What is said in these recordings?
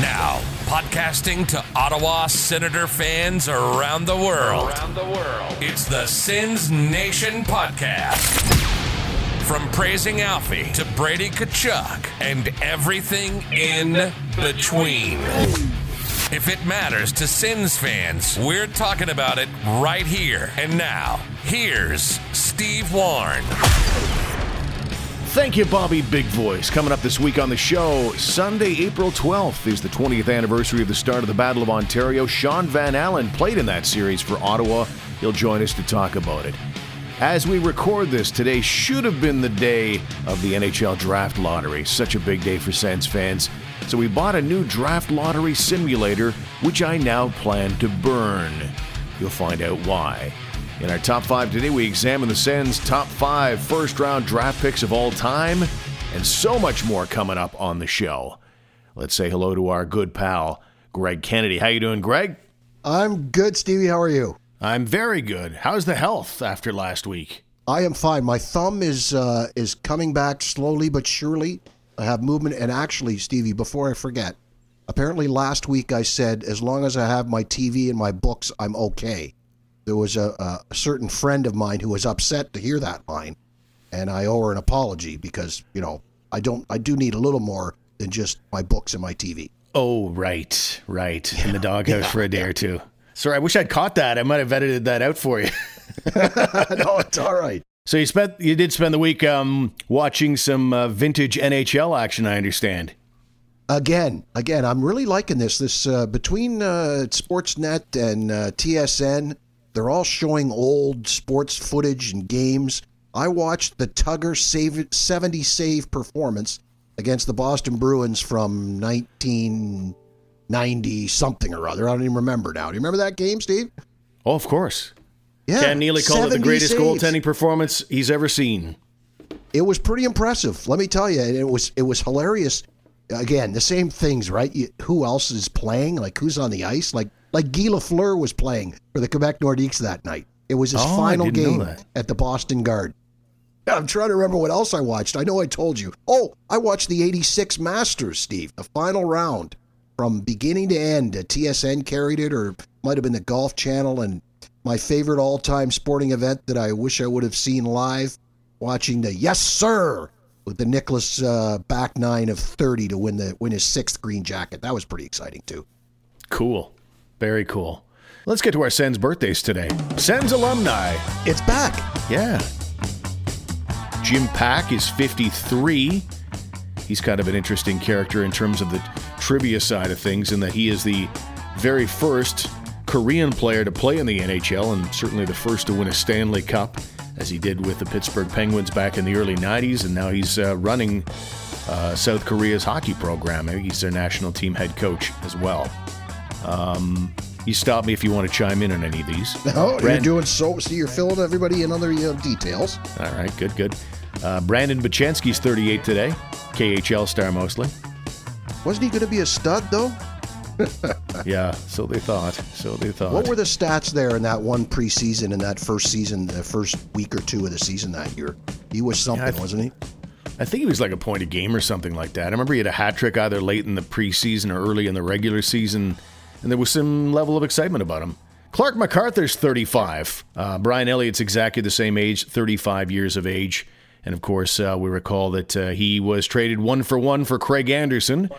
Now, podcasting to Ottawa Senator fans around the world. Around the world. It's the Sens Nation podcast. From praising Alfie to Brady Tkachuk and everything in between. If it matters to Sens fans, we're talking about it right here and now. Here's Steve Warren. Thank you, Bobby Big Voice. Coming up this week on the show, Sunday, April 12th is the 20th anniversary of the start of the Battle of Ontario. Shaun Van Allen played in that series for Ottawa. He'll join us to talk about it. As we record this, today should have been the day of the NHL Draft Lottery. Such a big day for Sens fans. So we bought a new draft lottery simulator, which I now plan to burn. You'll find out why. In our top five today, we examine the Sens' top five first round draft picks of all time, and so much more coming up on the show. Let's say hello to our good pal, Greg Kennedy. How you doing, Greg? I'm good, Stevie. How are you? I'm very good. How's the health after last week? I am fine. My thumb is uh, is coming back slowly but surely. I have movement, and actually, Stevie, before I forget, apparently last week I said as long as I have my TV and my books, I'm okay there was a, a, certain friend of mine who was upset to hear that line, and I owe her an apology because you know I don't I do need a little more than just my books and my TV. Oh right, right, yeah. in the doghouse yeah, for a day yeah. or two. Sorry, I wish I'd caught that. I might have edited that out for you. no, it's all right. So you spent you did spend the week um, watching some uh, vintage NHL action. I understand. Again, again, I'm really liking this. This uh, between uh, Sportsnet and uh, TSN, they're all showing old sports footage and games. I watched the Tugger save, 70 save performance against the Boston Bruins from 1990 something or other. I don't even remember now. Do you remember that game, Steve? Oh, of course. Yeah. Cam Neely called it the greatest saves. goaltending performance he's ever seen. It was pretty impressive, let me tell you. It was it was hilarious. Again, the same things, right? You, who else is playing? Like who's on the ice? Like like Guy Lafleur was playing for the Quebec Nordiques that night. It was his oh, final game at the Boston Garden. I'm trying to remember what else I watched. I know I told you. Oh, I watched the 86 Masters, Steve, the final round from beginning to end. TSN carried it, or might have been the Golf Channel. And my favorite all time sporting event that I wish I would have seen live, watching the Yes Sir with the Nicklaus uh, back nine of 30 to win the win his sixth green jacket. That was pretty exciting, too. Cool. Very cool. Let's get to our Sens birthdays today. Sens alumni. It's back. Yeah. Jim Paek is 53. He's kind of an interesting character in terms of the trivia side of things, in that he is the very first Korean player to play in the NHL and certainly the first to win a Stanley Cup, as he did with the Pittsburgh Penguins back in the early 90s. And now he's uh, running uh, South Korea's hockey program. He's their national team head coach as well. Um, you stop me if you want to chime in on any of these. No, Brand- you're doing so. See, you're filling everybody in on their uh, details. All right, good, good. Uh, Brandon Bochenski's 38 today. KHL star mostly. Wasn't he going to be a stud though? yeah, so they thought. So they thought. What were the stats there in that one preseason in that first season, the first week or two of the season that year? He was something, yeah, th- wasn't he? I think he was like a point a game or something like that. I remember he had a hat trick either late in the preseason or early in the regular season and there was some level of excitement about him. Clark MacArthur's 35. Uh, Brian Elliott's exactly the same age, 35 years of age. And of course, uh, we recall that uh, he was traded one for one for Craig Anderson,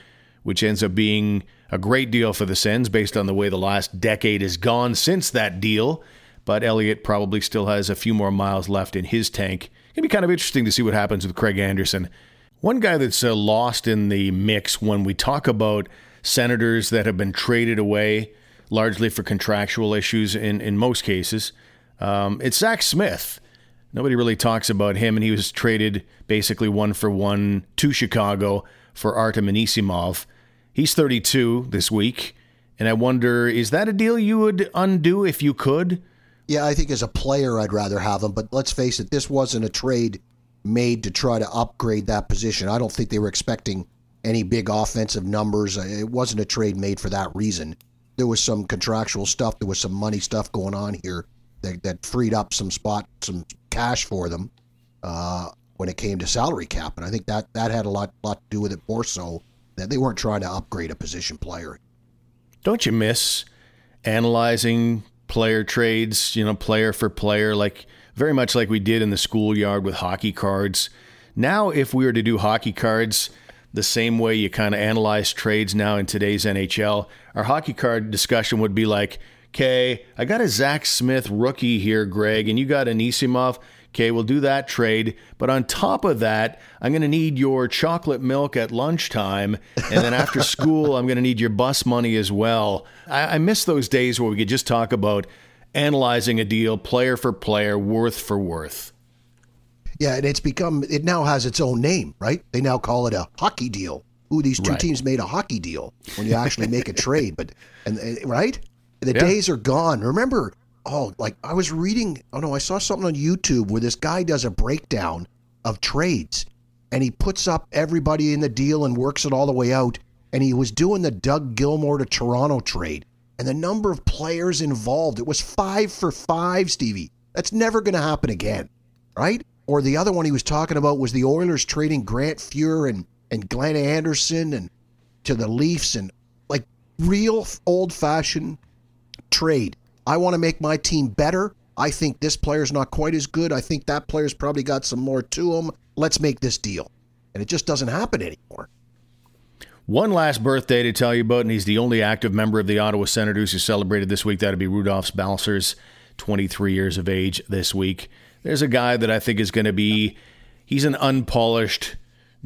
which ends up being a great deal for the Sens based on the way the last decade has gone since that deal. But Elliott probably still has a few more miles left in his tank. It'd be kind of interesting to see what happens with Craig Anderson. One guy that's uh, lost in the mix when we talk about senators that have been traded away largely for contractual issues in, in most cases. Um, it's Zach Smith. Nobody really talks about him, and he was traded basically one for one to Chicago for Artem Anisimov. He's 32 this week, and I wonder is that a deal you would undo if you could? Yeah, I think as a player, I'd rather have him, but let's face it, this wasn't a trade made to try to upgrade that position. I don't think they were expecting any big offensive numbers. Uh, it wasn't a trade made for that reason. There was some contractual stuff. There was some money stuff going on here that, that freed up some spot, some cash for them uh, when it came to salary cap, and I think that that had a lot lot to do with it more so That they weren't trying to upgrade a position player. Don't you miss analyzing player trades, you know, player for player, like very much like we did in the schoolyard with hockey cards? Now, if we were to do hockey cards the same way you kind of analyze trades now in today's NHL, our hockey card discussion would be like, okay, I got a Zach Smith rookie here, Greg, and you got an Anisimov. Okay, we'll do that trade. But on top of that, I'm going to need your chocolate milk at lunchtime. And then after school, I'm going to need your bus money as well. I, I miss those days where we could just talk about analyzing a deal player for player, worth for worth. Yeah, and it's become, it now has its own name, right? They now call it a hockey deal. Ooh, these two Right. teams made a hockey deal when you actually make a trade. But, and, and right? The Yeah. days are gone. Remember, oh, like I was reading, oh no, I saw something on YouTube where this guy does a breakdown of trades and he puts up everybody in the deal and works it all the way out. And he was doing the Doug Gilmour to Toronto trade. And the number of players involved, it was five for five, Stevie. That's never going to happen again, right? Or the other one he was talking about was the Oilers trading Grant Fuhr and, and Glenn Anderson and to the Leafs and like real old fashioned trade. I want to make my team better. I think this player's not quite as good. I think that player's probably got some more to him. Let's make this deal. And it just doesn't happen anymore. One last birthday to tell you about, and he's the only active member of the Ottawa Senators who celebrated this week. That'd be Rudolph Balcers, 23 years of age this week. There's a guy that I think is going to be, he's an unpolished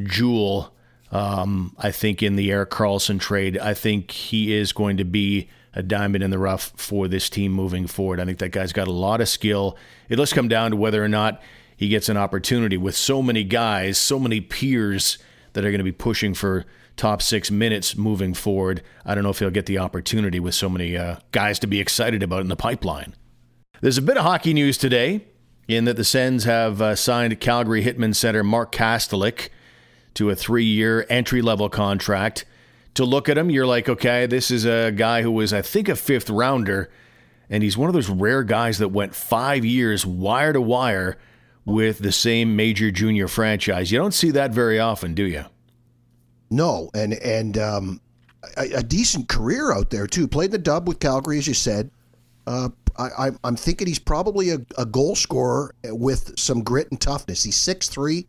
jewel, um, I think, in the Erik Karlsson trade. I think he is going to be a diamond in the rough for this team moving forward. I think that guy's got a lot of skill. It does come down to whether or not he gets an opportunity with so many guys, so many peers that are going to be pushing for top six minutes moving forward. I don't know if he'll get the opportunity with so many uh, guys to be excited about in the pipeline. There's a bit of hockey news today in that the Sens have uh, signed Calgary Hitman center Mark Kastelic to a three year entry level contract. To look at him, you're like, okay, this is a guy who was, I think, a fifth rounder, and he's one of those rare guys that went five years wire to wire with the same major junior franchise. You don't see that very often, do you? No, and and um, a, a decent career out there too. Played the dub with Calgary, as you said. Uh, I, I'm thinking he's probably a, a goal scorer with some grit and toughness. He's 6'3".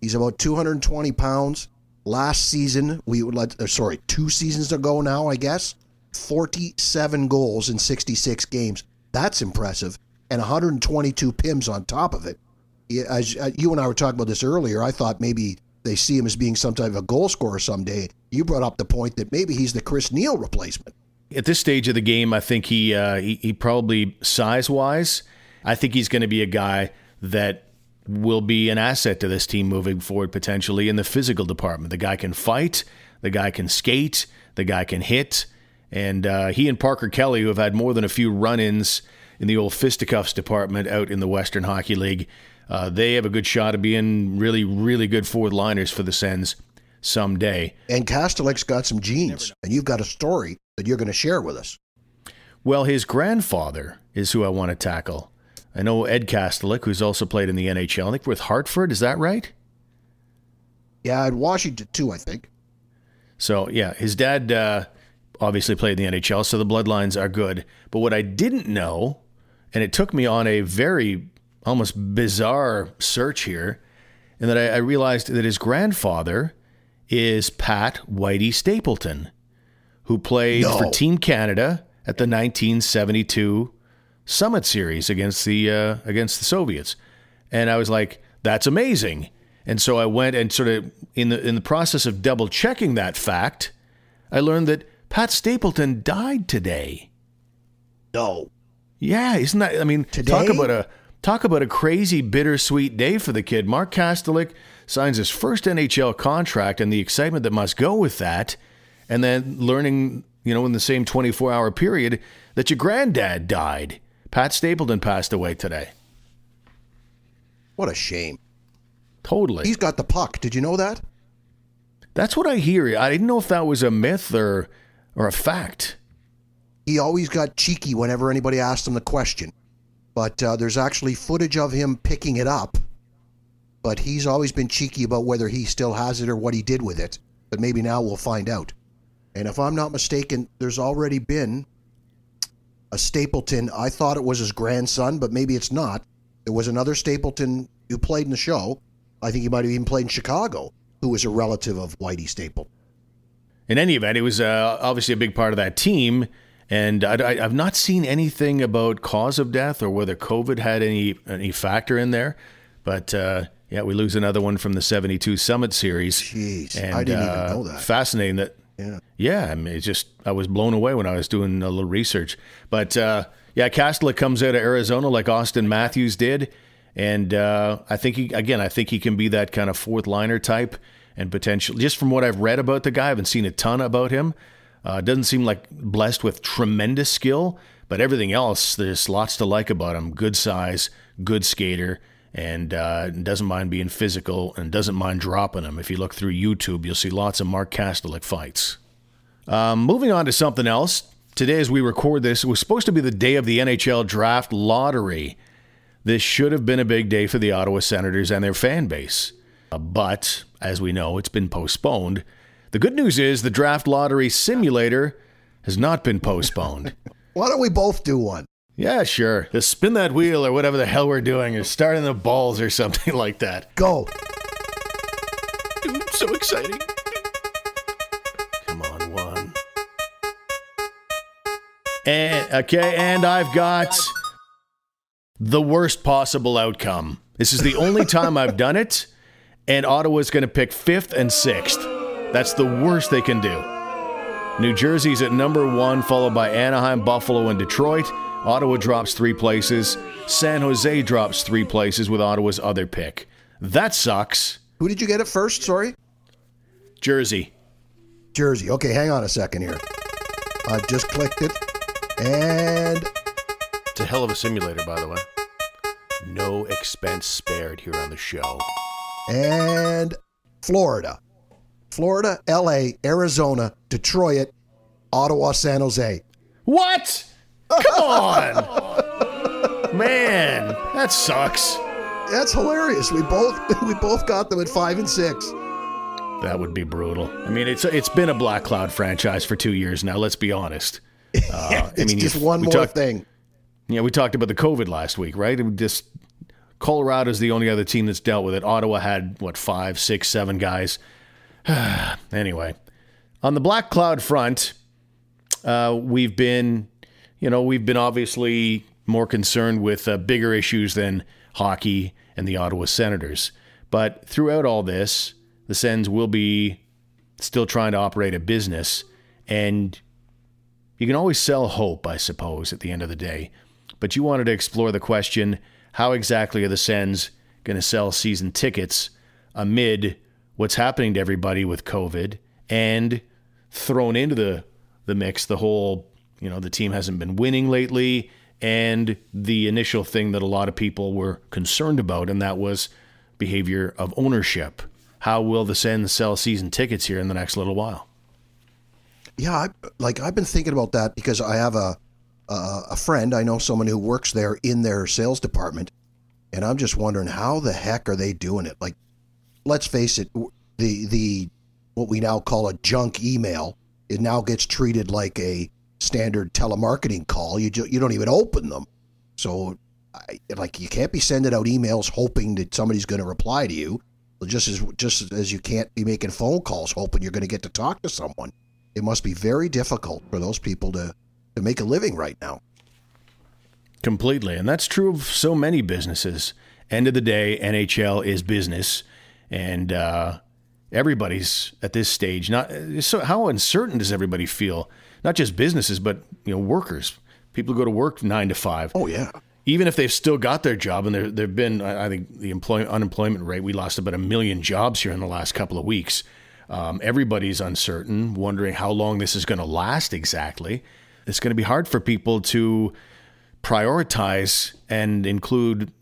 He's about 220 pounds. Last season, we would let, uh, sorry, two seasons ago now, I guess, 47 goals in 66 games. That's impressive. And 122 PIMs on top of it. As uh, you and I were talking about this earlier, I thought maybe they see him as being some type of a goal scorer someday. You brought up the point that maybe he's the Chris Neil replacement. At this stage of the game, I think he uh, he, he probably size wise, I think he's going to be a guy that will be an asset to this team moving forward potentially in the physical department. The guy can fight, the guy can skate, the guy can hit, and uh, he and Parker Kelly, who have had more than a few run-ins in the old fisticuffs department out in the Western Hockey League, uh, they have a good shot of being really, really good forward liners for the Sens someday. And Kastelic's got some genes, and you've got a story that you're going to share with us. Well, his grandfather is who I want to tackle. I know Ed Kastelic, who's also played in the NHL. I think with Hartford, is that right? Yeah, and Washington too, I think. So yeah, his dad uh, obviously played in the NHL, so the bloodlines are good. But what I didn't know, and it took me on a very almost bizarre search here, and that I, I realized that his grandfather is Pat Whitey Stapleton, who played No. for Team Canada at the 1972 Summit Series against the uh, against the Soviets, and I was like, "That's amazing." And so I went and sort of in the in the process of double checking that fact, I learned that Pat Stapleton died today. No. Yeah, isn't that? I mean, Today? talk about a talk about a crazy bittersweet day for the kid. Mark Kastelic signs his first NHL contract, and the excitement that must go with that, and then learning, you know, in the same 24 hour period that your granddad died. Pat Stapleton passed away today. What a shame. Totally. He's got the puck. Did you know that? That's what I hear. I didn't know if that was a myth or or a fact. He always got cheeky whenever anybody asked him the question. But uh, there's actually footage of him picking it up. But he's always been cheeky about whether he still has it or what he did with it. but maybe now we'll find out. And if I'm not mistaken, there's already been a Stapleton. I thought it was his grandson, but maybe it's not. There was another Stapleton who played in the show. I think he might have even played in Chicago, who was a relative of Whitey Stapleton. In any event, it was uh, obviously a big part of that team. And I, have not seen anything about cause of death or whether COVID had any any factor in there. But uh, yeah, we lose another one from the 72 Summit Series. Jeez, and, I didn't uh, even know that. Fascinating that. Yeah. Yeah, I mean, it's just, I was blown away when I was doing a little research. But uh, yeah, Kastelic comes out of Arizona like Auston Matthews did. And uh, I think he, again, I think he can be that kind of fourth liner type and potentially, just from what I've read about the guy, I haven't seen a ton about him. Uh, doesn't seem like blessed with tremendous skill, but everything else, there's lots to like about him. Good size, good skater, and uh, doesn't mind being physical and doesn't mind dropping them. If you look through YouTube, you'll see lots of Mark Kastelic fights. Um, moving on to something else. Today, as we record this, it was supposed to be the day of the NHL draft lottery. This should have been a big day for the Ottawa Senators and their fan base. Uh, but, as we know, it's been postponed. The good news is the draft lottery simulator has not been postponed. Why don't we both do one? Yeah, sure. Just spin that wheel or whatever the hell we're doing, or starting the balls or something like that. Go. So exciting. Come on, one. And okay, and I've got the worst possible outcome. This is the only time I've done it, and Ottawa's going to pick fifth and sixth. That's the worst they can do. New Jersey's at number one, followed by Anaheim, Buffalo, and Detroit. Ottawa drops three places. San Jose drops three places with Ottawa's other pick. That sucks. Who did you get at first? Sorry? Jersey. Jersey. Okay, hang on a second here. I just clicked it. And. It's a hell of a simulator, by the way. No expense spared here on the show. And Florida. Florida, LA, Arizona, Detroit, Ottawa, San Jose. What? Come on. Man, that sucks. That's hilarious. We both we both got them at 5 and 6. That would be brutal. I mean, it's it's been a Black Cloud franchise for 2 years now, let's be honest. Uh, it's I mean, just one more talk, thing. Yeah, we talked about the COVID last week, right? It just Colorado's the only other team that's dealt with it. Ottawa had what five, six, seven guys anyway, on the Black Cloud front, uh, we've been, you know, we've been obviously more concerned with uh, bigger issues than hockey and the Ottawa Senators. But throughout all this, the Sens will be still trying to operate a business. And you can always sell hope, I suppose, at the end of the day. But you wanted to explore the question how exactly are the Sens going to sell season tickets amid what's happening to everybody with COVID and thrown into the the mix the whole you know the team hasn't been winning lately. And the initial thing that a lot of people were concerned about and that was behavior of ownership. How will the Sens sell season tickets here in the next little while? Yeah I, like I've been thinking about that because I have a a, a friend I know someone who works there in their sales department and I'm just wondering how the heck are they doing it? Like let's face it, the the what we now call a junk email, it now gets treated like a standard telemarketing call. You you don't even open them. So, I, like you can't be sending out emails hoping that somebody's going to reply to you. Just as just as you can't be making phone calls hoping you're going to get to talk to someone. It must be very difficult for those people to to make a living right now. Completely, and that's true of so many businesses. End of the day, NHL is business and uh, everybody's at this stage. Not so how uncertain does everybody feel? Not just businesses, but you know, workers. People who go to work nine to five. Oh yeah. Even if they've still got their job, and there there've been, I think the employment unemployment rate, we lost about a million jobs here in the last couple of weeks. Um, everybody's uncertain, wondering how long this is going to last exactly. It's going to be hard for people to prioritize and include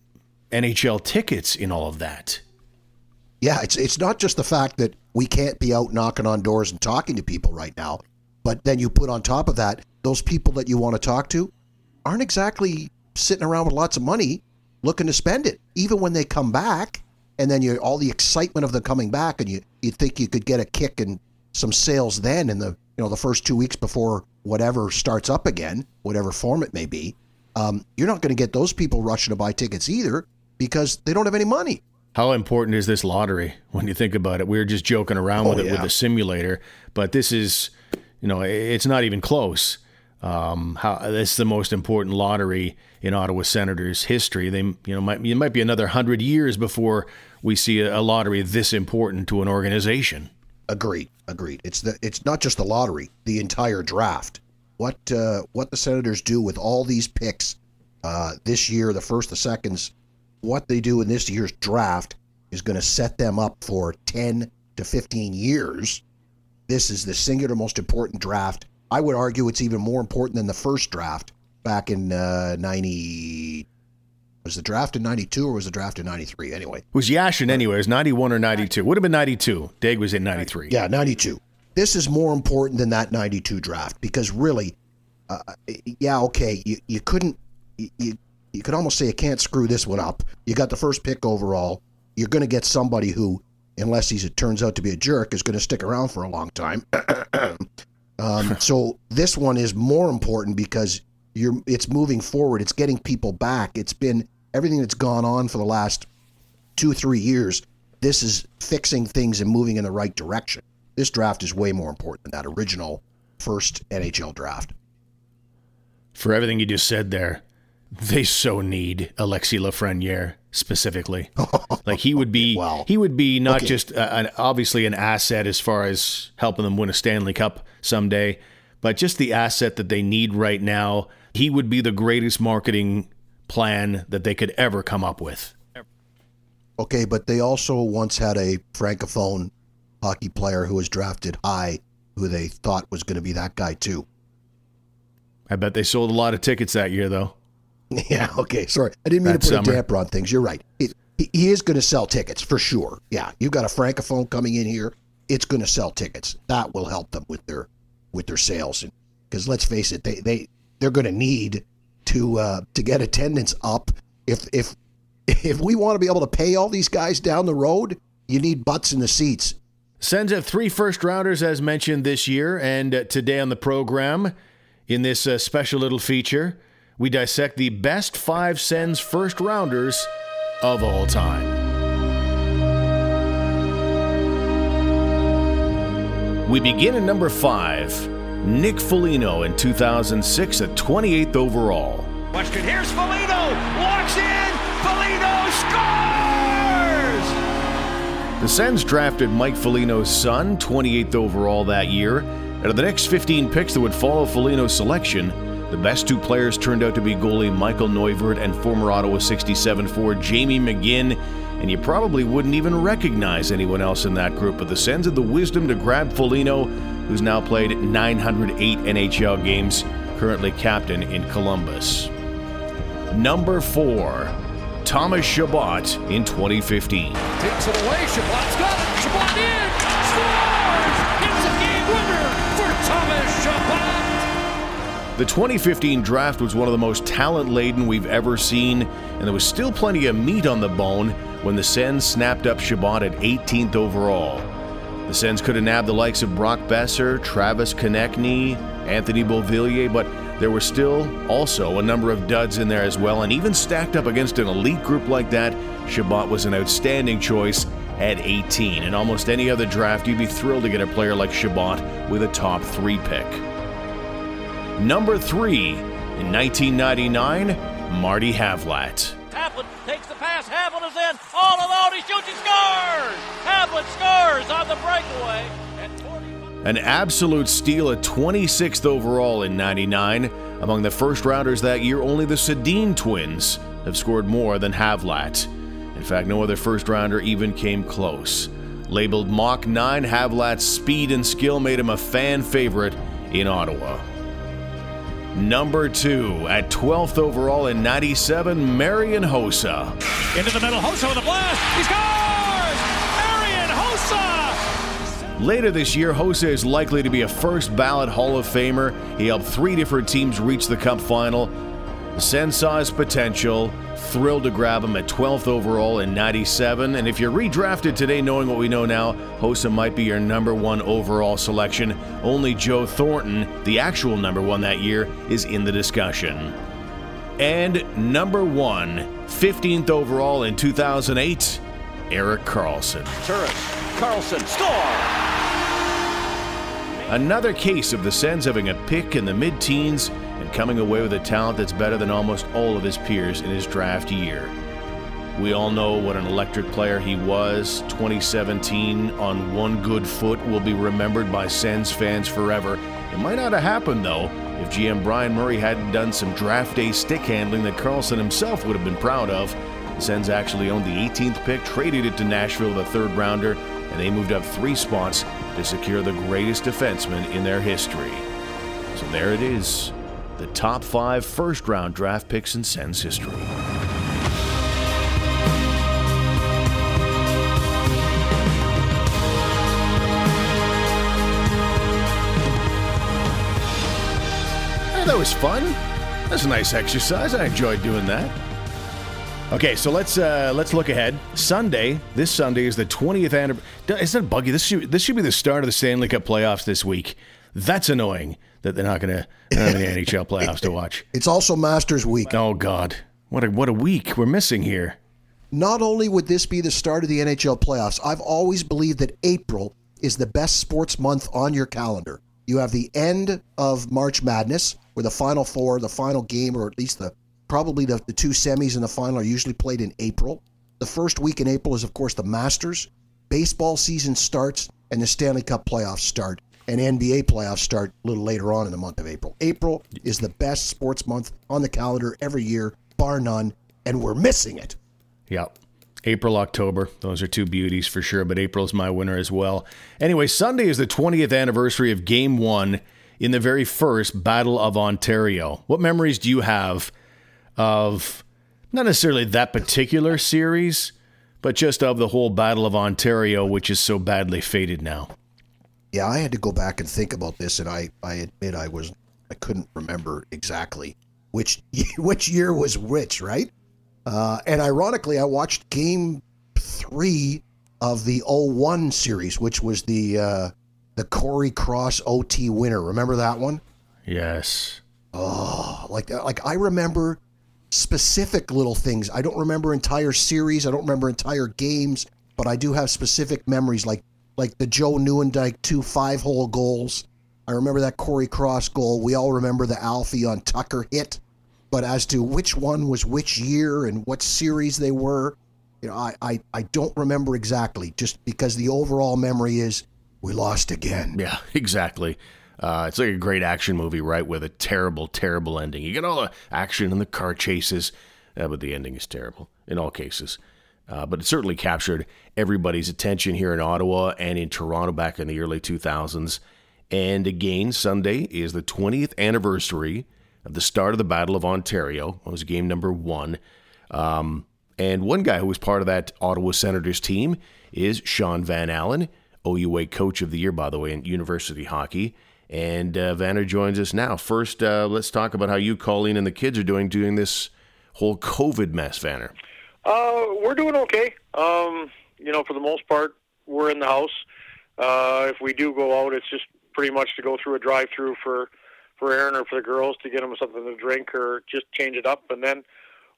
NHL tickets in all of that yeah, it's it's not just the fact that we can't be out knocking on doors and talking to people right now, but then you put on top of that those people that you want to talk to aren't exactly sitting around with lots of money looking to spend it, even when they come back. And then you all the excitement of them coming back, and you you think you could get a kick and some sales then in the you know the first two weeks before whatever starts up again, whatever form it may be. Um, you're not going to get those people rushing to buy tickets either because they don't have any money. How important is this lottery when you think about it? We were just joking around Oh, with it with the simulator, but this is, you know, it's not even close. Um, how this is the most important lottery in Ottawa Senators history. They, you know, might it might be another hundred years before we see a, a lottery this important to an organization. Agreed. Agreed. It's the it's not just the lottery, the entire draft. What uh, what the Senators do with all these picks uh, this year, the first, the seconds, what they do in this year's draft is going to set them up for ten to fifteen years. This is the singular most important draft. I would argue it's even more important than the first draft back in uh, ninety. Was the draft in ninety two or was the draft in ninety three? Anyway, It was Yashin anyway? It was ninety one or ninety two? Would have been ninety two. Dag was in ninety three. Yeah, 92. This is more important than that 92 draft because really, uh, yeah, okay, you, you couldn't, you, you, you could almost say you can't screw this one up. You got the first pick overall. You're going to get somebody who, unless he's, it turns out to be a jerk, is going to stick around for a long time. um, so this one is more important because you're, it's moving forward. It's getting people back. It's been everything that's gone on for the last two, three years. This is fixing things and moving in the right direction this draft is way more important than that original first NHL draft. For everything you just said there, they so need Alexi Lafreniere specifically. like he would be, Well, he would be not okay. just a, an, obviously an asset as far as helping them win a Stanley Cup someday, but just the asset that they need right now. He would be the greatest marketing plan that they could ever come up with. Okay, but they also once had a francophone hockey player who was drafted high, who they thought was going to be that guy too. I bet they sold a lot of tickets that year, though. Yeah. Okay. Sorry, I didn't mean That to put summer. a damper on things. You're right. It, he, is going to sell tickets for sure. Yeah, you've got a francophone coming in here. It's going to sell tickets. That will help them with their with their sales. Because let's face it, they they they're going to need to uh, to get attendance up. If if if we want to be able to pay all these guys down the road, you need butts in the seats. Sens have three first rounders, as mentioned this year, and uh, today on the program, in this uh, special little feature, we dissect the best five Sens first rounders of all time. We begin at number five, Nick Foligno in 2006 at 28th overall. Watch. Here's Foligno. Walks in. Foligno scores! The Sens drafted Mike Foligno's son, 28th overall that year. Out of the next 15 picks that would follow Foligno's selection, the best two players turned out to be goalie Michal Neuvirth and former Ottawa 67 forward Jamie McGinn, and you probably wouldn't even recognize anyone else in that group, but the Sens had the wisdom to grab Foligno, who's now played 908 NHL games, currently captain in Columbus. Number 4, Thomas Chabot in 2015. Takes it away. Chabot's got it. The 2015 draft was one of the most talent laden we've ever seen, and there was still plenty of meat on the bone when the Sens snapped up Chabot at 18th overall. The Sens could have nabbed the likes of Brock Boeser, Travis Konecny, Anthony Beauvillier, but there were still also a number of duds in there as well, and even stacked up against an elite group like that, Chabot was an outstanding choice at 18. In almost any other draft, you'd be thrilled to get a player like Chabot with a top three pick. Number three, in 1999, Marty Havlat. Havlin takes the pass. Havlat is in. All alone. He shoots. He scores. Havlat scores on the breakaway. At 45. An absolute steal at 26th overall in 99. Among the first rounders that year, only the Sedin twins have scored more than Havlat. In fact, no other first rounder even came close. Labeled Mach 9, Havlat's speed and skill made him a fan favorite in Ottawa. Number two, at 12th overall in 97, Marian Hossa. Into the middle. Hossa with a blast. He scores! Marian Hossa! Later this year, Jose is likely to be a first ballot Hall of Famer. He helped three different teams reach the Cup final. The Sens saw his potential, thrilled to grab him at 12th overall in 97. And if you're redrafted today, knowing what we know now, Hossa might be your number one overall selection. Only Joe Thornton, the actual number one that year, is in the discussion. And number one, 15th overall in 2008, Erik Karlsson. Turris, Karlsson, score! Another case of the Sens having a pick in the mid teens coming away with a talent that's better than almost all of his peers in his draft year. We all know what an electric player he was. 2017 on one good foot will be remembered by Sens fans forever. It might not have happened, though, if GM Bryan Murray hadn't done some draft day stick handling that Karlsson himself would have been proud of. Sens actually owned the 18th pick, traded it to Nashville, the third rounder, and they moved up three spots to secure the greatest defenseman in their history. So there it is the top five first round draft picks in Sens history. Hey, that was fun. That's a nice exercise. I enjoyed doing that. Okay, so let's uh, let's look ahead. Sunday, this Sunday is the 20th anniversary. Isn't buggy? This should this should be the start of the Stanley Cup playoffs this week. That's annoying that they're not going to have any NHL playoffs to watch. It's also Masters Week. Oh God, what a what a week we're missing here. Not only would this be the start of the NHL playoffs, I've always believed that April is the best sports month on your calendar. You have the end of March Madness, where the Final Four, the final game, or at least the probably the, the two semis and the final are usually played in April. The first week in April is, of course, the Masters. Baseball season starts and the Stanley Cup playoffs start, and NBA playoffs start a little later on in the month of April. April is the best sports month on the calendar every year, bar none, and we're missing it. Yep. April, October. Those are two beauties for sure, but April's my winner as well. Anyway, Sunday is the 20th anniversary of Game 1 in the very first Battle of Ontario. What memories do you have of not necessarily that particular series, but just of the whole Battle of Ontario, which is so badly faded now. Yeah, I had to go back and think about this, and I, I admit I was I couldn't remember exactly which which year was which, right? Uh, and ironically, I watched Game Three of the 01 series, which was the uh, the Cory Cross OT winner. Remember that one? Yes. Oh, like like I remember specific little things. I don't remember entire series. I don't remember entire games, but I do have specific memories like like the Joe Nieuwendyk two five hole goals. I remember that Cory Cross goal. We all remember the Alfie on Tucker hit. But as to which one was which year and what series they were, you know, I, I, I don't remember exactly, just because the overall memory is we lost again. Yeah, exactly. Uh, it's like a great action movie, right? With a terrible, terrible ending. You get all the action and the car chases, uh, but the ending is terrible in all cases. Uh, but it certainly captured everybody's attention here in Ottawa and in Toronto back in the early 2000s. And again, Sunday is the 20th anniversary of the start of the Battle of Ontario. It was game number one. Um, and one guy who was part of that Ottawa Senators team is Shaun Van Allen, OUA Coach of the Year, by the way, in university hockey. And uh, Vanner joins us now. First, uh, let's talk about how you, Colleen, and the kids are doing doing this whole COVID mess, Vanner. Uh, we're doing okay. Um, you know, for the most part, we're in the house. Uh, if we do go out, it's just pretty much to go through a drive-through for for Aaron or for the girls to get them something to drink or just change it up, and then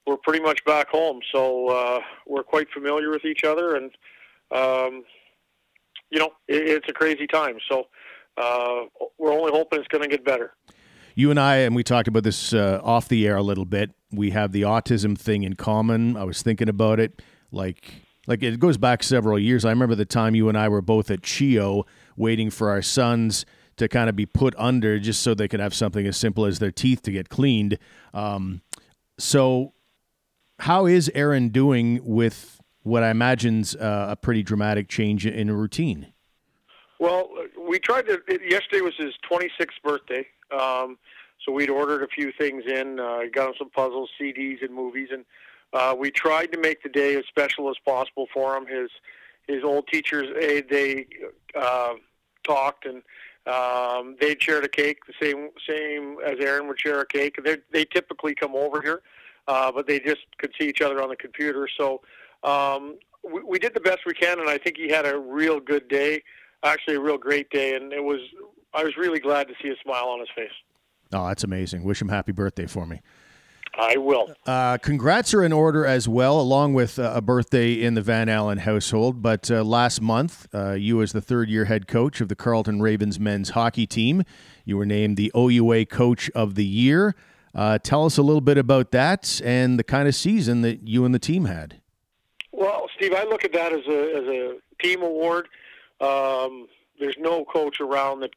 we're pretty much back home. So uh, we're quite familiar with each other, and um, you know, it, it's a crazy time. So uh, we're only hoping it's going to get better. You and I, and we talked about this uh, off the air a little bit. We have the autism thing in common. I was thinking about it, like like it goes back several years. I remember the time you and I were both at CHEO waiting for our sons to kind of be put under just so they could have something as simple as their teeth to get cleaned. Um, so, how is Aaron doing with what I imagine's uh, a pretty dramatic change in routine? Well, we tried to. Yesterday was his 26th birthday, um, so we'd ordered a few things in, uh, got him some puzzles, CDs, and movies, and uh, we tried to make the day as special as possible for him. His his old teachers, eh, they uh, talked and Um, they'd shared a cake the same same as Aaron would share a cake. They they typically come over here, uh, but they just could see each other on the computer. So um, we, we did the best we can, and I think he had a real good day, actually a real great day, and it was I was really glad to see a smile on his face. Oh, that's amazing. Wish him happy birthday for me. I will. Uh, congrats are in order as well, along with uh, a birthday in the Van Allen household. But uh, last month, uh, you, as the third year head coach of the Carleton Ravens men's hockey team, you were named the OUA Coach of the Year. Uh, tell us a little bit about that and the kind of season that you and the team had. Well, Steve, I look at that as a as a team award. Um, there's no coach around that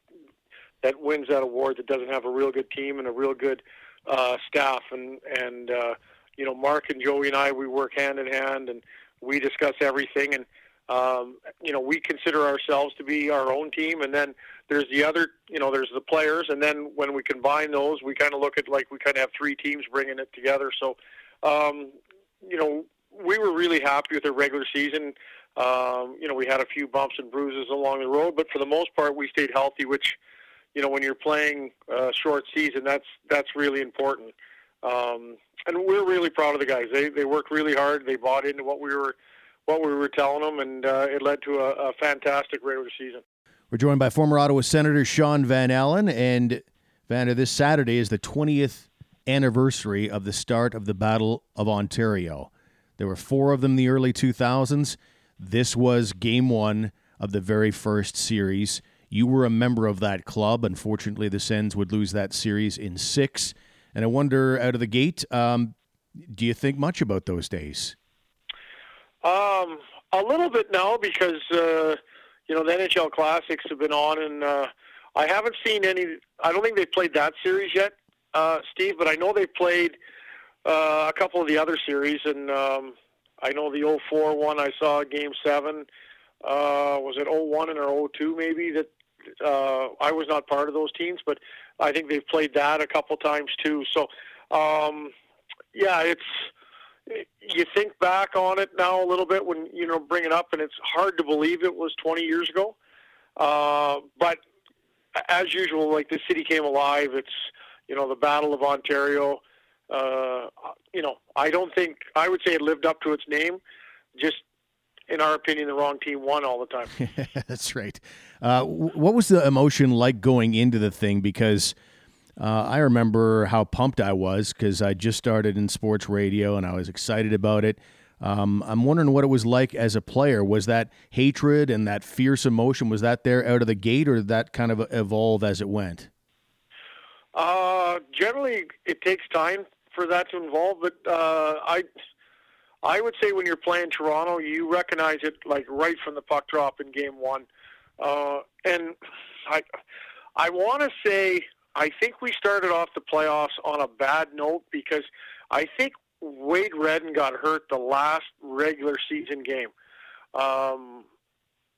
that wins that award that doesn't have a real good team and a real good uh, staff. And and uh, you know, Mark and Joey and I, we work hand in hand, and we discuss everything. And um, you know, we consider ourselves to be our own team. And then there's the other, you know, there's the players. And then when we combine those, we kind of look at like we kind of have three teams bringing it together. So, um, you know, we were really happy with the regular season. Um, you know, we had a few bumps and bruises along the road, but for the most part, we stayed healthy, which you know, when you're playing a short season, that's that's really important. Um, and we're really proud of the guys. They they worked really hard. They bought into what we were what we were telling them, and uh, it led to a, a fantastic regular season. We're joined by former Ottawa Senator Shaun Van Allen, and Vanner, this Saturday is the 20th anniversary of the start of the Battle of Ontario. There were four of them in the early 2000s. This was game one of the very first series. You were a member of that club. Unfortunately, the Sens would lose that series in six. And I wonder, out of the gate, um, do you think much about those days? Um, a little bit now because uh, you know the NHL Classics have been on, and uh, I haven't seen any. I don't think they've played that series yet, uh, Steve. But I know they played uh, a couple of the other series, and um, I know the 04 one. I saw Game Seven. Uh, was it 01 and or 02 maybe that uh, I was not part of those teams, but I think they've played that a couple times too. So, um, yeah, it's you think back on it now a little bit when you know bring it up, and it's hard to believe it was 20 years ago. Uh, but as usual, like the city came alive. It's you know the Battle of Ontario. Uh, you know, I don't think I would say it lived up to its name. Just in our opinion, the wrong team won all the time. That's right. Uh, what was the emotion like going into the thing? Because uh, I remember how pumped I was because I just started in sports radio and I was excited about it. Um, I'm wondering what it was like as a player. Was that hatred and that fierce emotion was that there out of the gate, or did that kind of evolve as it went? Uh, generally, it takes time for that to evolve, but uh, I I would say when you're playing Toronto, you recognize it like right from the puck drop in game one. Uh, and I, I want to say I think we started off the playoffs on a bad note because I think Wade Redden got hurt the last regular season game, um,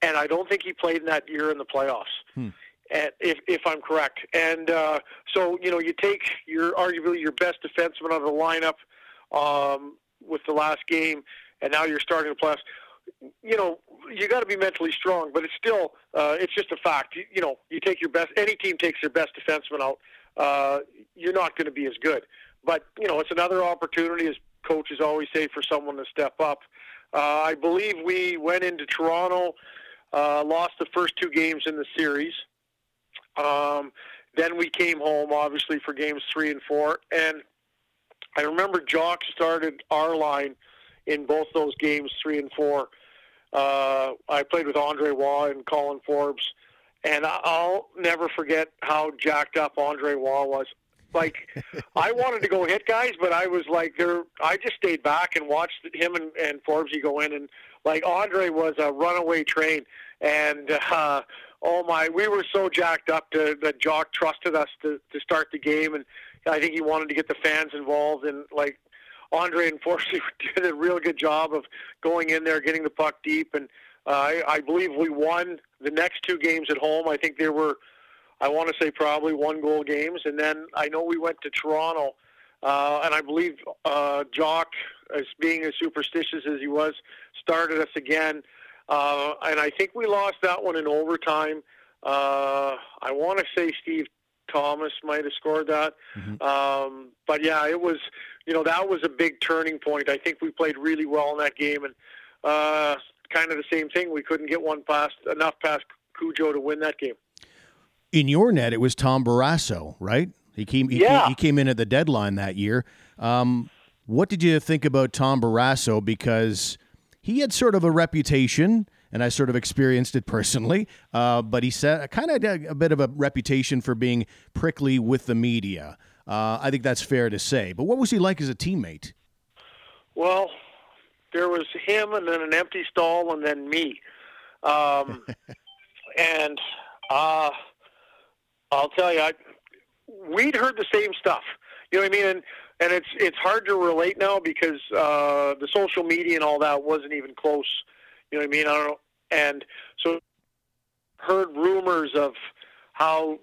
and I don't think he played in that year in the playoffs. Hmm. And if if I'm correct, and uh, so you know you take your arguably your best defenseman out of the lineup. Um, with the last game, and now you're starting to playoffs. You know, you got to be mentally strong, but it's still uh, it's just a fact. You, you know, you take your best. Any team takes their best defenseman out. Uh, you're not going to be as good. But you know, it's another opportunity, as coaches always say, for someone to step up. Uh, I believe we went into Toronto, uh, lost the first two games in the series. Um, then we came home, obviously, for games three and four, and I remember Jacques started our line in both those games, three and four. Uh, I played with Andre Roy and Colin Forbes, and I'll never forget how jacked up Andre Roy was. Like, I wanted to go hit guys, but I was like, there. I just stayed back and watched him and, and Forbesy go in, and like Andre was a runaway train, and uh, oh my, we were so jacked up to, that Jacques trusted us to to start the game, and I think he wanted to get the fans involved, and like Andre unfortunately did a real good job of going in there, getting the puck deep, and uh, I, I believe we won the next two games at home. I think there were, I want to say probably one goal games, and then I know we went to Toronto, uh, and I believe uh, Jacques, as being as superstitious as he was, started us again, uh, and I think we lost that one in overtime. Uh, I want to say Steve Thomas might have scored that. Um, but yeah, it was, you know, that was a big turning point. I think we played really well in that game, and uh, kind of the same thing. We couldn't get one past enough past Cujo to win that game. In your net, it was Tom Barrasso, right? He came. He, Yeah. he came in at the deadline that year. Um, what did you think about Tom Barrasso? Because he had sort of a reputation, and I sort of experienced it personally. Uh, but he said kind of a, a bit of a reputation for being prickly with the media. Uh, I think that's fair to say. But what was he like as a teammate? Well, there was him, and then an empty stall, and then me. Um, and uh, I'll tell you, I, we'd heard the same stuff. You know what I mean? And and it's it's hard to relate now because uh, the social media and all that wasn't even close. You know what I mean? I don't know. And so heard rumors of how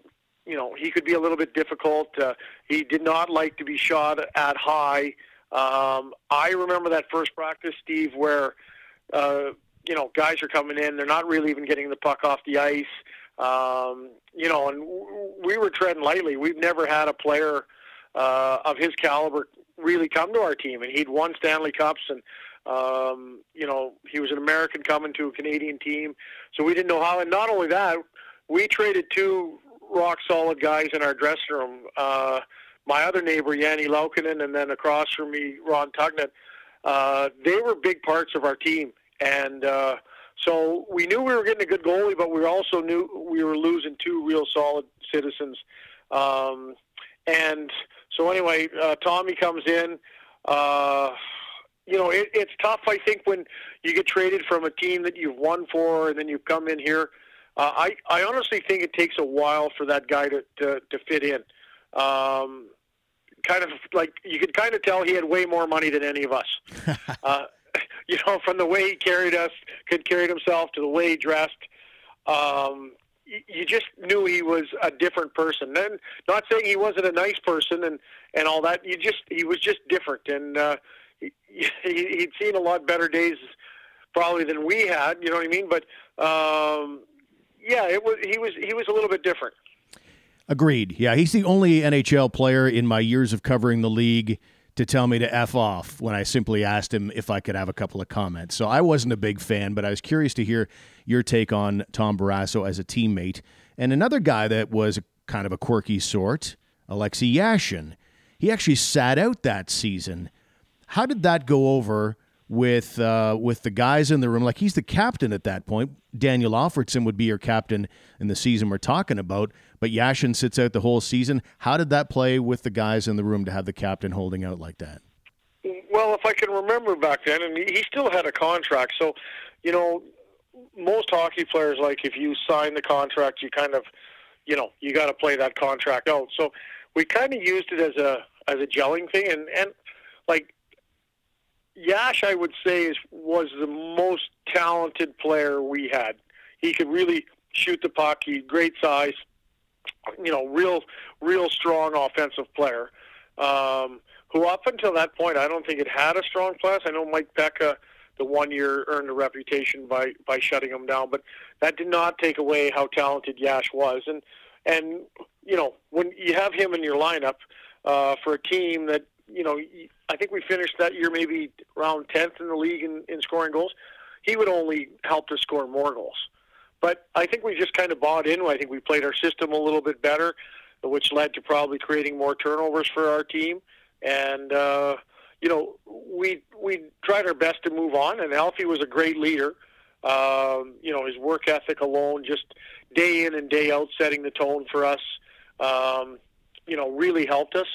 you know he could be a little bit difficult. Uh, he did not like to be shot at high. Um, I remember that first practice, Steve, where uh, you know guys are coming in, they're not really even getting the puck off the ice. Um, you know, and w- we were treading lightly. We've never had a player uh, of his caliber really come to our team, and he'd won Stanley Cups, and um, you know he was an American coming to a Canadian team, so we didn't know how. And not only that, we traded two rock solid guys in our dressing room. Uh, my other neighbor, Janne Laukkanen, and then across from me, Ron Tugnutt. Uh, they were big parts of our team, and uh, so we knew we were getting a good goalie, but we also knew we were losing two real solid citizens. Um, and so anyway, uh, Tommy comes in. Uh, you know, it, it's tough. I think when you get traded from a team that you've won for, and then you come in here. Uh, I I honestly think it takes a while for that guy to to, to fit in. Um, kind of like you could kind of tell he had way more money than any of us. uh, you know, from the way he carried us, could carried himself to the way he dressed. Um, you just knew he was a different person. Then, not saying he wasn't a nice person and and all that. You just he was just different, and uh, he, he- he'd seen a lot better days probably than we had. You know what I mean? But um, yeah, it was he was he was a little bit different. Agreed. Yeah, he's the only NHL player in my years of covering the league to tell me to F off when I simply asked him if I could have a couple of comments. So I wasn't a big fan, but I was curious to hear your take on Tom Barrasso as a teammate. And another guy that was kind of a quirky sort, Alexei Yashin. He actually sat out that season. How did that go over with uh, with the guys in the room? Like he's the captain at that point. Daniel Alfredsson would be your captain in the season we're talking about, but Yashin sits out the whole season. How did that play with the guys in the room to have the captain holding out like that? Well, if I can remember back then, and he still had a contract, so you know, most hockey players like if you sign the contract, you kind of, you know, you got to play that contract out. So we kind of used it as a as a gelling thing, and and like Yash, I would say is was the most talented player we had. He could really shoot the puck. He great size. You know, real real strong offensive player. Um, who up until that point, I don't think it had a strong class. I know Mike Peca, the one year, earned a reputation by by shutting him down, but that did not take away how talented Yash was. And and you know when you have him in your lineup uh, for a team that you know I think we finished that year maybe around tenth in the league in, in scoring goals. He would only help to score more goals. But I think we just kind of bought in. I think we played our system a little bit better, which led to probably creating more turnovers for our team. And uh, you know, we we tried our best to move on. And Alfie was a great leader. Um, you know, his work ethic alone, just day in and day out, setting the tone for us. Um, you know, really helped us.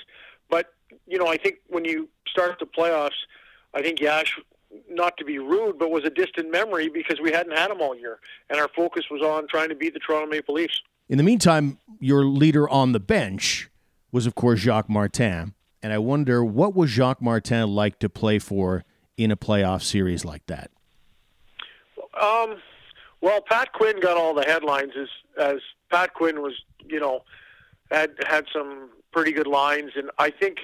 You know, I think when you start the playoffs, I think Yash, not to be rude, but was a distant memory because we hadn't had him all year, and our focus was on trying to beat the Toronto Maple Leafs. In the meantime, your leader on the bench was, of course, Jacques Martin. And I wonder what was Jacques Martin like to play for in a playoff series like that? Um, well, Pat Quinn got all the headlines as as Pat Quinn was, you know, had had some pretty good lines, and I think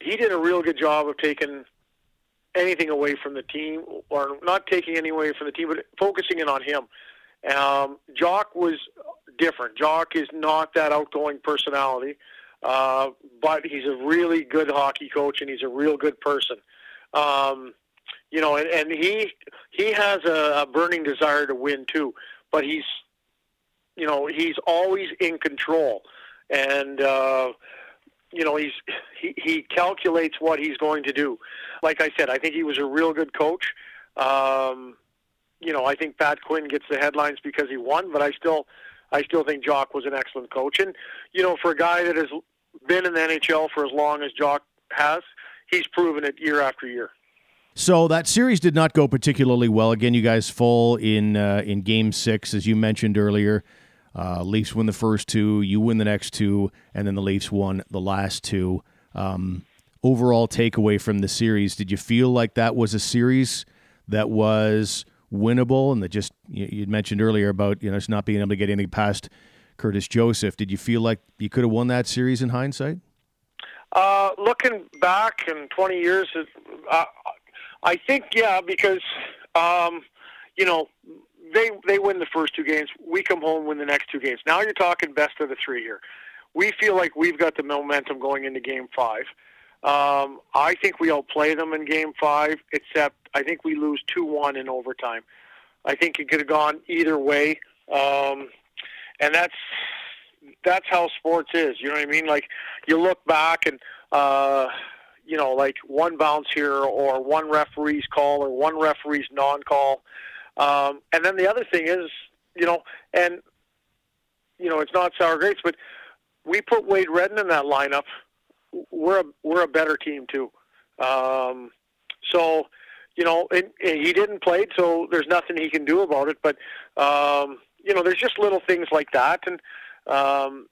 he did a real good job of taking anything away from the team, or not taking any away from the team, but focusing in on him. Um, Jacques was different. Jacques is not that outgoing personality, uh, but he's a really good hockey coach and he's a real good person. Um, you know, and, and he he has a, a burning desire to win too, but he's you know he's always in control, and uh, you know he's he, he calculates what he's going to do. Like I said, I think he was a real good coach. Um, you know, I think Pat Quinn gets the headlines because he won, but I still I still think Jacques was an excellent coach. And you know, for a guy that has been in the NHL for as long as Jacques has, he's proven it year after year. So that series did not go particularly well. Again, you guys fall in uh, in Game Six, as you mentioned earlier. Uh, Leafs win the first two, you win the next two, and then the Leafs won the last two. Um, overall takeaway from the series: Did you feel like that was a series that was winnable, and that just you, you mentioned earlier about you know just not being able to get anything past Curtis Joseph? Did you feel like you could have won that series in hindsight? Uh, looking back in 20 years, uh, I think yeah, because um, you know they they win the first two games. We come home win the next two games. Now you're talking best of the three here. We feel like we've got the momentum going into Game Five. Um, I think we outplay them in Game Five, except I think we lose two one in overtime. I think it could have gone either way, um, and that's that's how sports is. You know what I mean? Like you look back and. Uh, you know, like one bounce here or one referee's call or one referee's non-call. Um, and then the other thing is, you know, and you know, it's not sour grapes, but we put Wade Redden in that lineup. We're a we're a better team too. Um, so, you know, and, and he didn't play, so there's nothing he can do about it. But um, you know, there's just little things like that, and um,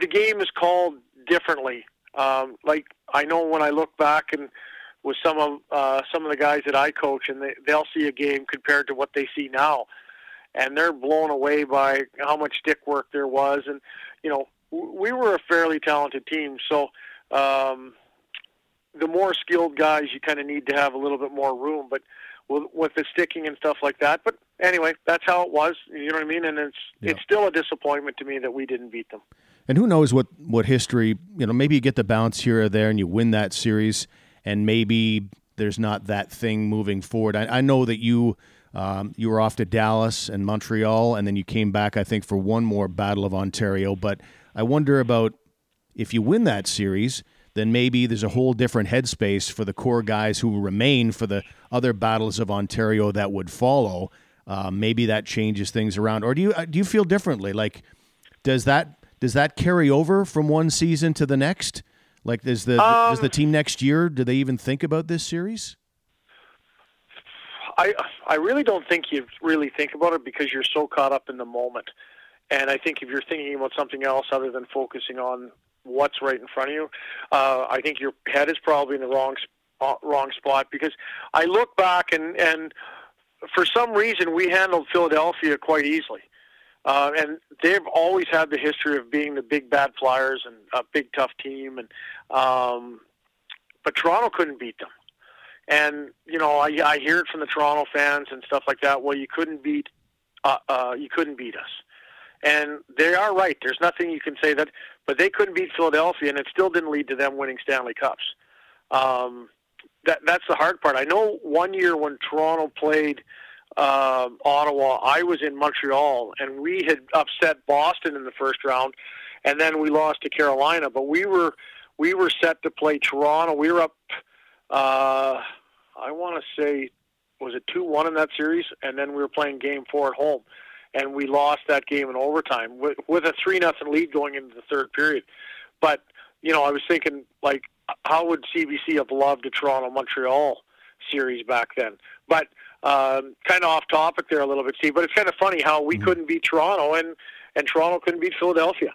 the game is called differently um, like I know when I look back and with some of uh, some of the guys that I coach, and they, they'll see a game compared to what they see now, and they're blown away by how much stick work there was. And you know, we were a fairly talented team, so um, the more skilled guys, you kind of need to have a little bit more room. But with, with the sticking and stuff like that. But anyway, that's how it was. You know what I mean? And it's yeah. it's still a disappointment to me that we didn't beat them. And who knows what, what history, you know, maybe you get the bounce here or there and you win that series, and maybe there's not that thing moving forward. I, I know that you um, you were off to Dallas and Montreal, and then you came back, I think, for one more Battle of Ontario. But I wonder about if you win that series, then maybe there's a whole different headspace for the core guys who remain for the other battles of Ontario that would follow. Uh, maybe that changes things around, or do you uh, do you feel differently? Like, does that does that carry over from one season to the next? Like, is the um, does the team next year? Do they even think about this series? I I really don't think you really think about it because you're so caught up in the moment. And I think if you're thinking about something else other than focusing on what's right in front of you, uh, I think your head is probably in the wrong uh, wrong spot. Because I look back and and for some reason we handled Philadelphia quite easily. Uh, and they've always had the history of being the big bad Flyers and a big tough team, and um, but Toronto couldn't beat them. And you know, I, I hear it from the Toronto fans and stuff like that. Well, you couldn't beat, uh, uh, you couldn't beat us, and they are right. There's nothing you can say that, but they couldn't beat Philadelphia, and it still didn't lead to them winning Stanley Cups. Um, that that's the hard part. I know one year when Toronto played uh, Ottawa. I was in Montreal, and we had upset Boston in the first round, and then we lost to Carolina. But we were we were set to play Toronto. We were up. Uh, I want to say was it two one in that series, and then we were playing Game Four at home, and we lost that game in overtime with, with a three nothing lead going into the third period. But you know, I was thinking like, how would CBC have loved a Toronto Montreal series back then? But um, kind of off topic there a little bit, Steve, but it's kind of funny how we mm-hmm. couldn't beat Toronto and, and Toronto couldn't beat Philadelphia.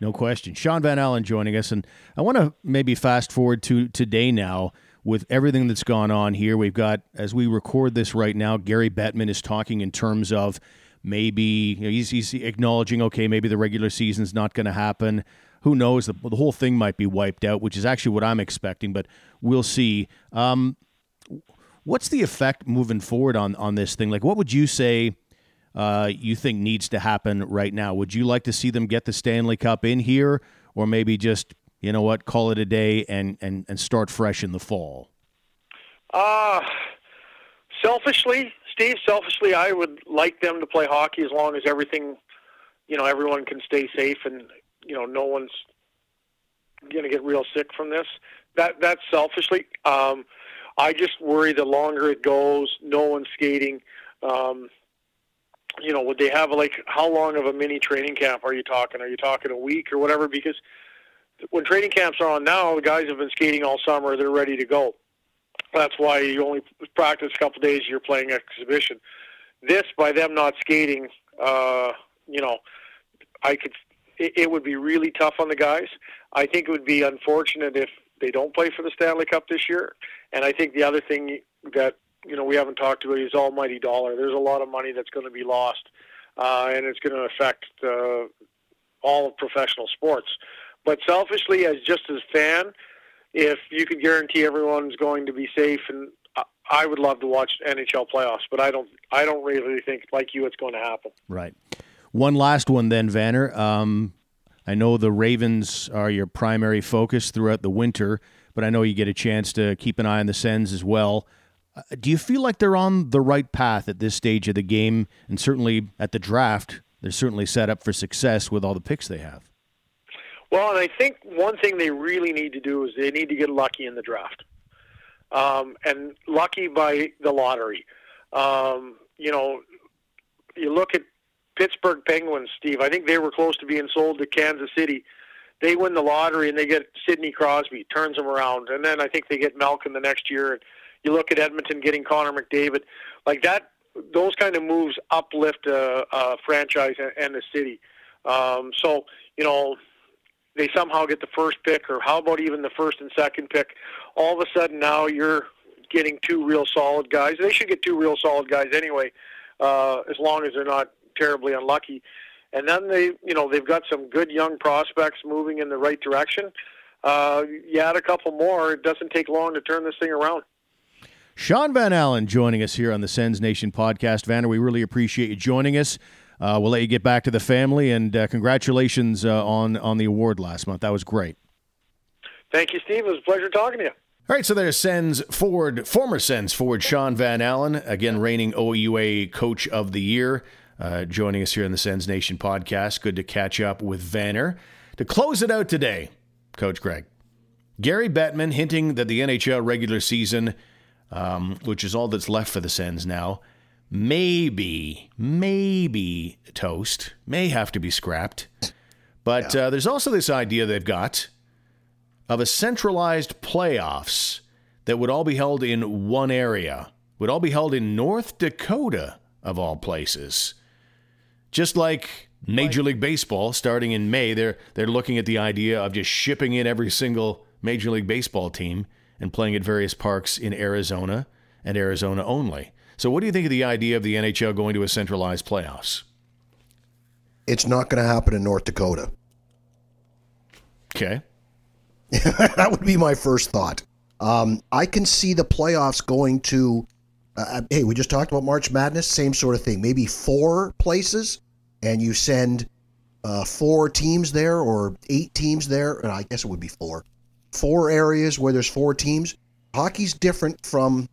No question. Shaun Van Allen joining us. And I want to maybe fast forward to today now with everything that's gone on here. We've got, as we record this right now, Gary Bettman is talking in terms of maybe you know, he's, he's acknowledging, okay, maybe the regular season's not going to happen. Who knows? The, the whole thing might be wiped out, which is actually what I'm expecting, but we'll see. Um, What's the effect moving forward on on this thing? Like, what would you say? uh, you think needs to happen right now? Would you like to see them get the Stanley Cup in here, or maybe just you know what, call it a day and and, and start fresh in the fall? Uh, selfishly, Steve, selfishly, I would like them to play hockey as long as everything, you know, everyone can stay safe and you know no one's going to get real sick from this. That that's selfishly. Um, I just worry the longer it goes, no one's skating. Um, you know, would they have like how long of a mini training camp are you talking? Are you talking a week or whatever? Because when training camps are on now, the guys have been skating all summer; they're ready to go. That's why you only practice a couple days. You're playing exhibition. This by them not skating, uh, you know, I could. It, it would be really tough on the guys. I think it would be unfortunate if they don't play for the Stanley Cup this year. And I think the other thing that you know we haven't talked about is almighty dollar. There's a lot of money that's going to be lost, uh, and it's going to affect uh, all of professional sports. But selfishly, as just as a fan, if you could guarantee everyone's going to be safe, and I would love to watch NHL playoffs, but I don't. I don't really think, like you, it's going to happen. Right. One last one, then, Vanner. Um, I know the Ravens are your primary focus throughout the winter, but I know you get a chance to keep an eye on the Sens as well. Uh, do you feel like they're on the right path at this stage of the game, and certainly at the draft? They're certainly set up for success with all the picks they have. Well, and I think one thing they really need to do is they need to get lucky in the draft, um, and lucky by the lottery. Um, you know, you look at Pittsburgh Penguins, Steve. I think they were close to being sold to Kansas City. They win the lottery and they get Sidney Crosby, turns them around, and then I think they get Malkin the next year. And you look at Edmonton getting Connor McDavid, like that. Those kind of moves uplift a, a franchise and the city. Um, so you know, they somehow get the first pick, or how about even the first and second pick? All of a sudden now you're getting two real solid guys. They should get two real solid guys anyway, uh, as long as they're not terribly unlucky. And then they, you know, they've got some good young prospects moving in the right direction. Uh, you add a couple more, it doesn't take long to turn this thing around. Shaun Van Allen joining us here on the Sens Nation podcast. Vanner, we really appreciate you joining us. Uh, we'll let you get back to the family, and uh, congratulations uh, on on the award last month. That was great. Thank you, Steve. It was a pleasure talking to you. All right, so there's Sens forward, former Sens forward Shaun Van Allen, again reigning OUA Coach of the Year uh, joining us here on the Sens Nation podcast. Good to catch up with Vanner. To close it out today, Coach Greg, Gary Bettman hinting that the NHL regular season, um, which is all that's left for the Sens now, maybe, maybe toast, may have to be scrapped. But yeah. uh, there's also this idea they've got of a centralized playoffs that would all be held in one area, would all be held in North Dakota, of all places. Just like Major League Baseball starting in May, they're they're looking at the idea of just shipping in every single Major League Baseball team and playing at various parks in Arizona and Arizona only. So what do you think of the idea of the NHL going to a centralized playoffs? It's not going to happen in North Dakota. Okay. that would be my first thought. Um, I can see the playoffs going to uh, uh, hey, we just talked about March Madness, same sort of thing. Maybe four places, and you send uh, four teams there or eight teams there. And I guess it would be four. Four areas where there's four teams. Hockey's different from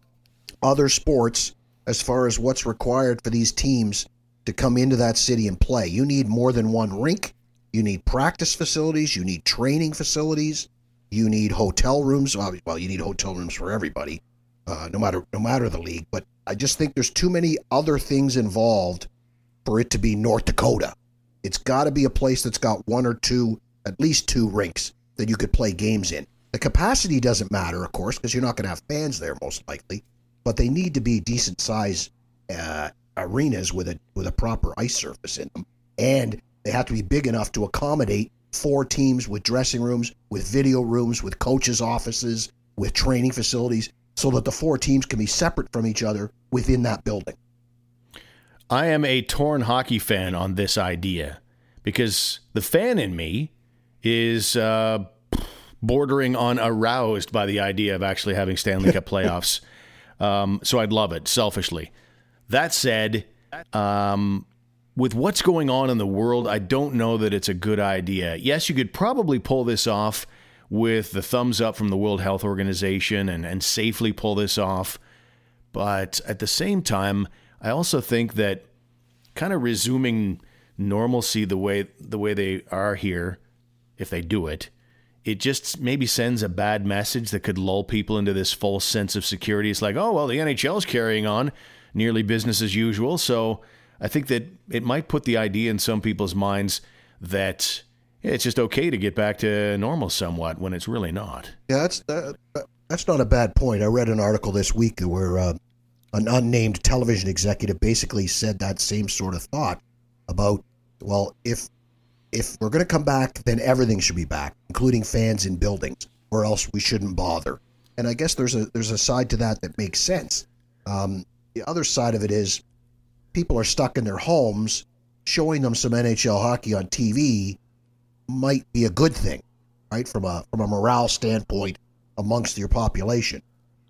other sports as far as what's required for these teams to come into that city and play. You need more than one rink. You need practice facilities. You need training facilities. You need hotel rooms. Well, you need hotel rooms for everybody uh, no matter no matter the league. But I just think there's too many other things involved for it to be North Dakota. It's got to be a place that's got one or two, at least two rinks that you could play games in. The capacity doesn't matter, of course, because you're not going to have fans there most likely. But they need to be decent size uh, arenas with a with a proper ice surface in them, and they have to be big enough to accommodate four teams with dressing rooms, with video rooms, with coaches' offices, with training facilities so that the four teams can be separate from each other within that building. I am a torn hockey fan on this idea because the fan in me is uh, bordering on aroused by the idea of actually having Stanley Cup playoffs. Um, so I'd love it, selfishly. That said, Um, with what's going on in the world, I don't know that it's a good idea. Yes, you could probably pull this off with the thumbs up from the World Health Organization and, and safely pull this off. But at the same time, I also think that kind of resuming normalcy the way the way they are here, if they do it, it just maybe sends a bad message that could lull people into this false sense of security. It's like, oh well, the NHL is carrying on nearly business as usual. So I think that it might put the idea in some people's minds that it's just okay to get back to normal somewhat when it's really not. Yeah, that's that's not a bad point. I read an article this week where uh, an unnamed television executive basically said that same sort of thought about well, if if we're going to come back, then everything should be back, including fans in buildings, or else we shouldn't bother. And I guess there's a there's a side to that that makes sense. Um, the other side of it is people are stuck in their homes. Showing them some NHL hockey on TV might be a good thing, right? From a from a morale standpoint amongst your population,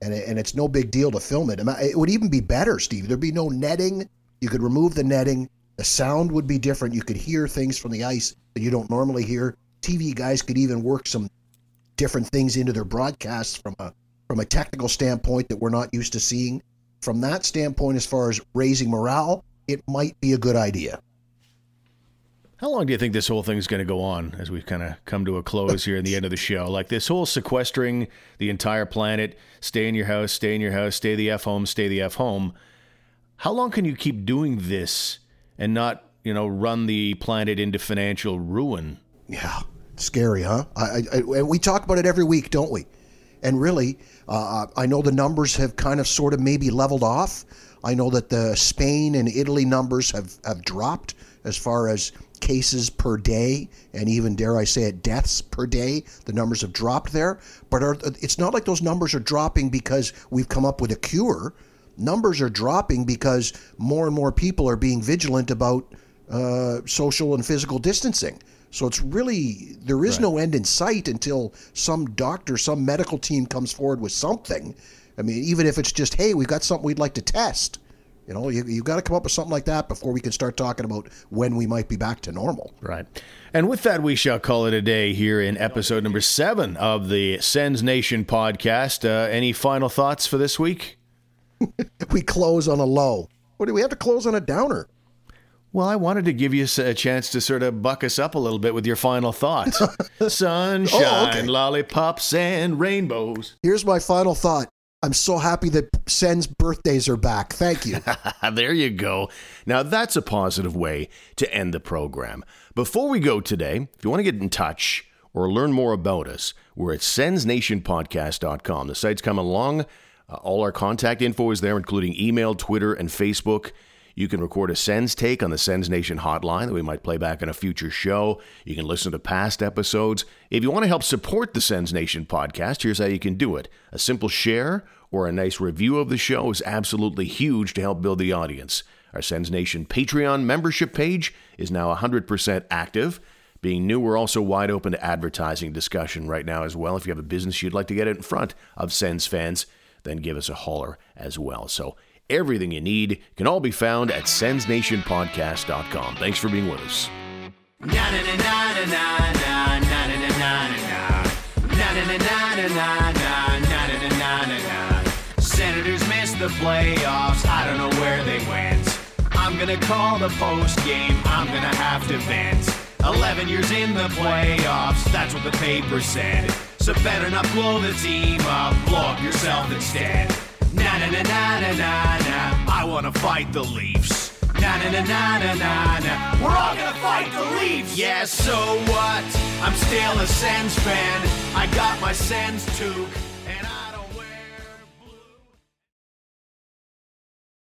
and it, and it's no big deal to film it. It would even be better, Steve. There'd be no netting. You could remove the netting. The sound would be different. You could hear things from the ice that you don't normally hear. TV guys could even work some different things into their broadcasts from a from a technical standpoint that we're not used to seeing. From that standpoint, as far as raising morale, it might be a good idea. How long do you think this whole thing is going to go on as we've kind of come to a close here in the end of the show? Like this whole sequestering the entire planet, stay in your house, stay in your house, stay the F home, stay the F home. How long can you keep doing this and not, you know, run the planet into financial ruin? Yeah, scary, huh? I, I, I we talk about it every week, don't we? And really, uh, I know the numbers have kind of sort of maybe leveled off. I know that the Spain and Italy numbers have, have dropped as far as cases per day and even dare I say it deaths per day the numbers have dropped there but are, it's not like those numbers are dropping because we've come up with a cure numbers are dropping because more and more people are being vigilant about uh, social and physical distancing so it's really there is right. no end in sight until some doctor, some medical team comes forward with something. I mean, even if it's just, hey, we've got something we'd like to test. You know, you, you've got to come up with something like that before we can start talking about when we might be back to normal. Right. And with that, we shall call it a day here in episode number seven of the Sens Nation podcast. Uh, any final thoughts for this week? we close on a low. What do we have to close on a downer? Well, I wanted to give you a chance to sort of buck us up a little bit with your final thoughts. Sunshine, oh, okay. lollipops, and rainbows. Here's my final thought. I'm so happy that Sen's birthdays are back. Thank you. there you go. Now, that's a positive way to end the program. Before we go today, if you want to get in touch or learn more about us, we're at sensnationpodcast.com. The site's coming along. Uh, all our contact info is there, including email, Twitter, and Facebook. You can record a Sens take on the Sens Nation hotline that we might play back in a future show. You can listen to past episodes. If you want to help support the Sens Nation podcast, here's how you can do it. A simple share or a nice review of the show is absolutely huge to help build the audience. Our Sens Nation Patreon membership page is now 100% active. Being new, we're also wide open to advertising discussion right now as well. If you have a business you'd like to get in front of Sens fans, then give us a holler as well. So Everything you need can all be found at sensnationpodcast.com. Thanks for being with us. Senators missed the playoffs. I don't know where they went. I'm gonna call the post game. I'm gonna have to vent. 11 years in the playoffs, that's what the paper said. So better not blow the team up, blow up yourself instead. Na na na na na na na. I wanna fight the Leafs. Na na na na na na na. We're all gonna fight the Leafs. Yeah, so what? I'm still a Sens fan. I got my Sens toque.